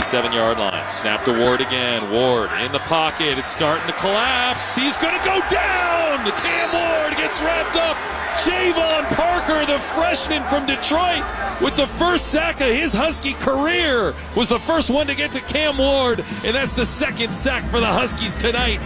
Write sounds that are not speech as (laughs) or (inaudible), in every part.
37 yard line. Snap to Ward again. Ward in the pocket. It's starting to collapse. He's going to go down. Cam Ward gets wrapped up. Jayvon Parker, the freshman from Detroit, with the first sack of his Husky career, was the first one to get to Cam Ward, and that's the second sack for the Huskies tonight.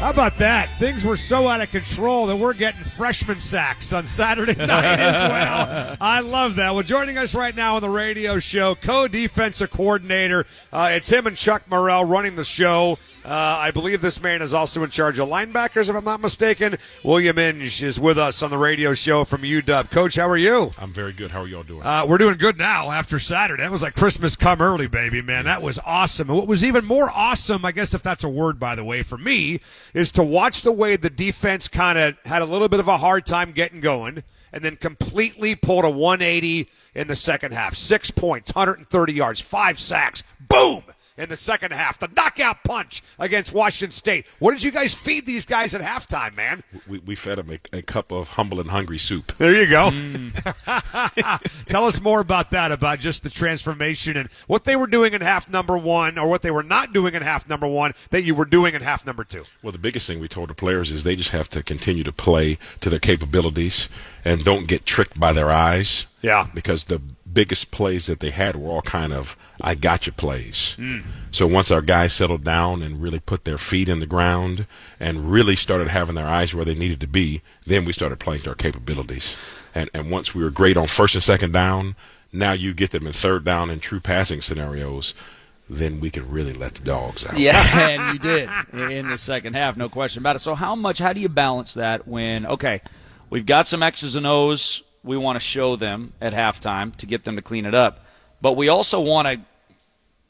How about that? Things were so out of control that we're getting freshman sacks on Saturday (laughs) night as well. I love that. Well, joining us right now on the radio show, co-defensive coordinator. Uh, it's him and Chuck Morrell running the show. Uh, I believe this man is also in charge of linebackers, if I'm not mistaken. William Inge is with us on the radio show from UW. Coach, how are you? I'm very good. How are y'all doing? Uh, we're doing good now after Saturday. That was like Christmas come early, baby, man. That was awesome. And what was even more awesome, I guess if that's a word, by the way, for me, is to watch the way the defense kind of had a little bit of a hard time getting going and then completely pulled a 180 in the second half. Six points, 130 yards, five sacks. Boom! In the second half. The knockout punch against Washington State. What did you guys feed these guys at halftime, man? We, we fed them a, a, cup of humble and hungry soup. There you go. Mm. (laughs) Tell us more about that, about just the transformation and what they were doing in half number one or what they were not doing in half number one that you were doing in half number two. Well, the biggest thing we told the players is they just have to continue to play to their capabilities and don't get tricked by their eyes. Yeah. Because the biggest plays that they had were all kind of I got you plays. Mm. So once our guys settled down and really put their feet in the ground and really started having their eyes where they needed to be, then we started playing to our capabilities. And and once we were great on first and second down, now you get them in third down and true passing scenarios then we can really let the dogs out. Yeah, (laughs) and you did in the second half, no question about it. So how much how do you balance that when okay, we've got some X's and O's we want to show them at halftime to get them to clean it up. But we also want to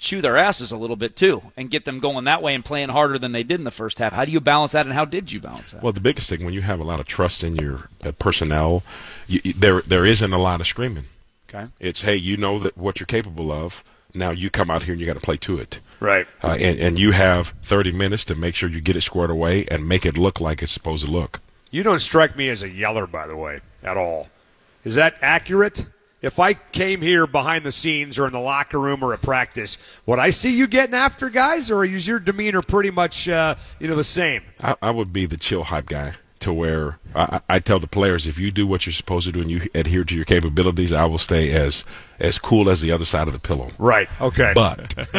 chew their asses a little bit too and get them going that way and playing harder than they did in the first half. How do you balance that and how did you balance that? Well, the biggest thing when you have a lot of trust in your uh, personnel, you, there there isn't a lot of screaming. Okay. It's hey, you know that what you're capable of. Now you come out here and you got to play to it. Right. Uh, and and you have 30 minutes to make sure you get it squared away and make it look like it's supposed to look. You don't strike me as a yeller, by the way, at all. Is that accurate? If I came here behind the scenes or in the locker room or at practice, would I see you getting after guys, or is your demeanor pretty much uh, you know the same? I, I would be the chill hype guy to where I, I, tell the players if you do what you're supposed to do and you adhere to your capabilities, I will stay as as cool as the other side of the pillow. Right. Okay. But (laughs)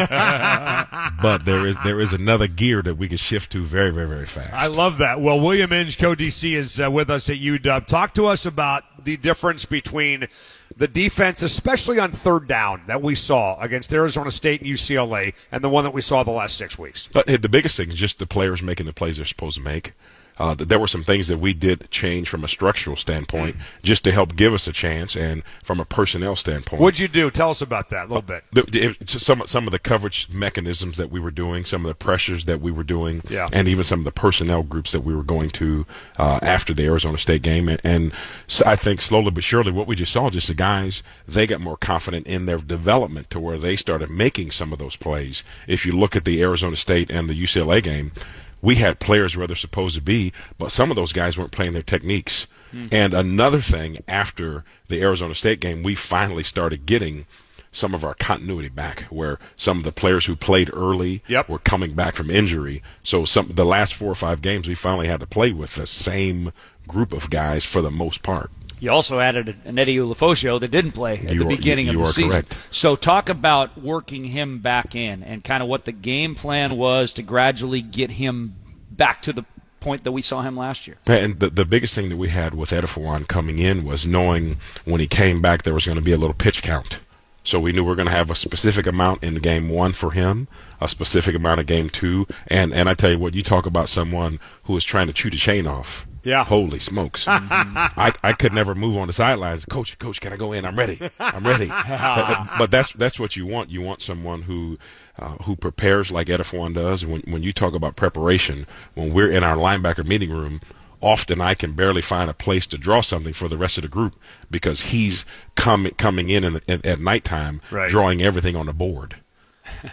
but there is there is another gear that we can shift to very very very fast. I love that. Well, William Inge, co-DC, is uh, with us at UW. Talk to us about the difference between the defense, especially on third down, that we saw against Arizona State and UCLA, and the one that we saw the last six weeks. Uh, but the biggest thing is just the players making the plays they're supposed to make. Uh, there were some things that we did change from a structural standpoint just to help give us a chance, and from a personnel standpoint. What'd you do? Tell us about that a little bit. The, the, some some of the coverage mechanisms that we were doing, some of the pressures that we were doing, yeah. and even some of the personnel groups that we were going to uh, after the Arizona State game. And, and so I think slowly but surely, what we just saw, just the guys, they got more confident in their development to where they started making some of those plays. If you look at the Arizona State and the UCLA game we had players where they're supposed to be, but some of those guys weren't playing their techniques. Mm-hmm. And another thing, after the Arizona State game, we finally started getting some of our continuity back, where some of the players who played early yep. were coming back from injury. So some the last four or five games, we finally had to play with the same group of guys for the most part. You also added an Eddie Ulofoshio that didn't play at you the are, beginning you, you of the season. Correct. So talk about working him back in and kind of what the game plan was to gradually get him back to the point that we saw him last year. And the, the biggest thing that we had with Edefuan coming in was knowing when he came back there was going to be a little pitch count. So we knew we are going to have a specific amount in game one for him, a specific amount of game two, and and I tell you what, you talk about someone who is trying to chew the chain off. Yeah. Holy smokes! I, I could never move on the sidelines. Coach, coach, can I go in? I'm ready. I'm ready. (laughs) but, that's that's what you want. You want someone who uh, who prepares like Edefuan does. When when you talk about preparation, when we're in our linebacker meeting room, often I can barely find a place to draw something for the rest of the group because he's coming coming in, in, the, in at nighttime, Right. drawing everything on the board.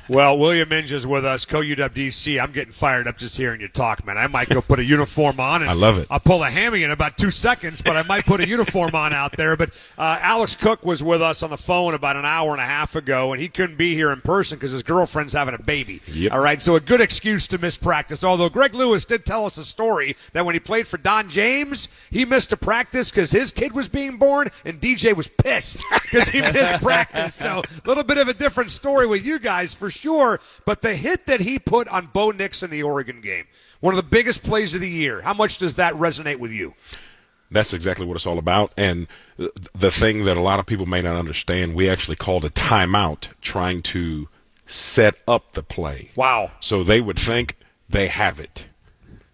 Well, William Inge is with us, co UWDC. I'm getting fired up just hearing you talk, man. I might go put a uniform on. And I love it. I'll pull a hammy in about two seconds, but I might put a uniform on out there. But uh, Alex Cook was with us on the phone about an hour and a half ago, and he couldn't be here in person because his girlfriend's having a baby. Yep. All right, so a good excuse to miss practice. Although Greg Lewis did tell us a story that when he played for Don James, he missed a practice because his kid was being born, and DJ was pissed (laughs) because he missed practice. So a little bit of a different story with you guys for sure. But the hit that he put on Bo Nix in the Oregon game, one of the biggest plays of the year. How much does that resonate with you? That's exactly what it's all about. And the thing that a lot of people may not understand, we actually called a timeout trying to set up the play. Wow. So they would think they have it.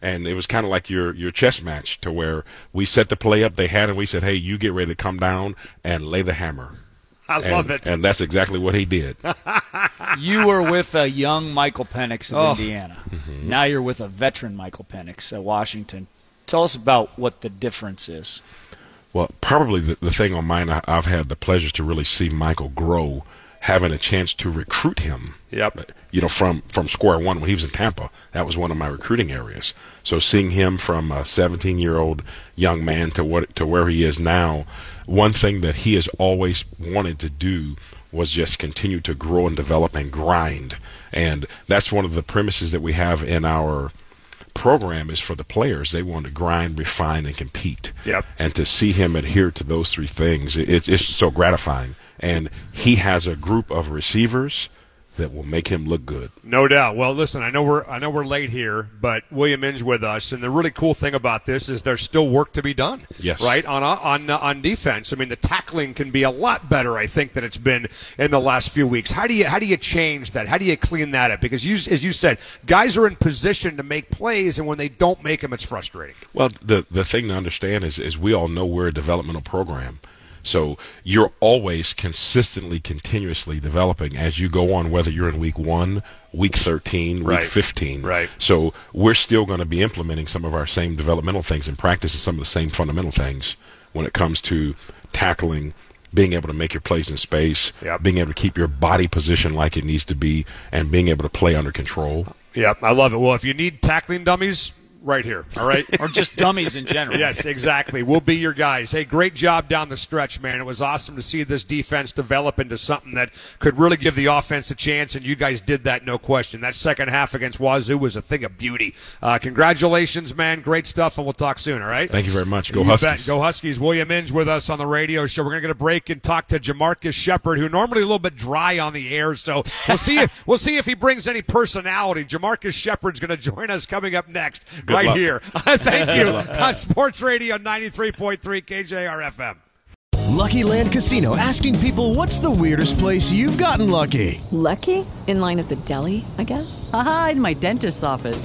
And it was kind of like your, your chess match to where we set the play up, they had it, we said, hey, you get ready to come down and lay the hammer. (laughs) I And, love it. And that's exactly what he did. (laughs) You were with a young Michael Penix of Oh. Indiana. (laughs) Mm-hmm. Now you're with a veteran Michael Penix at Washington. Tell us about what the difference is. Well, probably the, the thing on mine, I, I've had the pleasure to really see Michael grow, having a chance to recruit him. Yep. You know, from from square one when he was in Tampa, that was one of my recruiting areas. So seeing him from a 17 year old young man to what to where he is now, one thing that he has always wanted to do was just continue to grow and develop and grind, and that's one of the premises that we have in our program is for the players. They want to grind, refine, and compete. Yep. And to see him adhere to those three things, it, it's so gratifying. And he has a group of receivers that will make him look good. No doubt. Well, listen, I know we're I know we're late here, but William Inge with us, and the really cool thing about this is there's still work to be done. Yes. Right on on on defense. I mean, the tackling can be a lot better, I think, than it's been in the last few weeks. How do you how do you change that? How do you clean that up? Because you, as you said, guys are in position to make plays, and when they don't make them, it's frustrating. Well, the the thing to understand is is we all know we're a developmental program. So you're always consistently, continuously developing as you go on, whether you're in week one, week 13, week Right. 15. Right. So we're still going to be implementing some of our same developmental things in practice and some of the same fundamental things when it comes to tackling, being able to make your plays in space, Yep. being able to keep your body position like it needs to be, and being able to play under control. Yep, I love it. Well, if you need tackling dummies, right here. All right. Or just dummies in general. Yes, exactly. We'll be your guys. Hey, great job down the stretch, man. It was awesome to see this defense develop into something that could really give the offense a chance, and you guys did that, no question. That second half against Wazoo was a thing of beauty. Uh, congratulations, man. Great stuff, and we'll talk soon, all right? Thank you very much. Go You Huskies. bet. Go Huskies. William Inge with us on the radio show. We're going to get a break and talk to Jamarcus Shepard, who normally a little bit dry on the air. So we'll see if we'll see if he brings any personality. Jamarcus Shepard's going to join us coming up next, right luck. here. (laughs) Thank (laughs) you on Sports Radio 93.3 KJR FM. Lucky Land Casino asking people what's the weirdest place you've gotten lucky? Lucky? In line at the deli, I guess? Aha, in my dentist's office.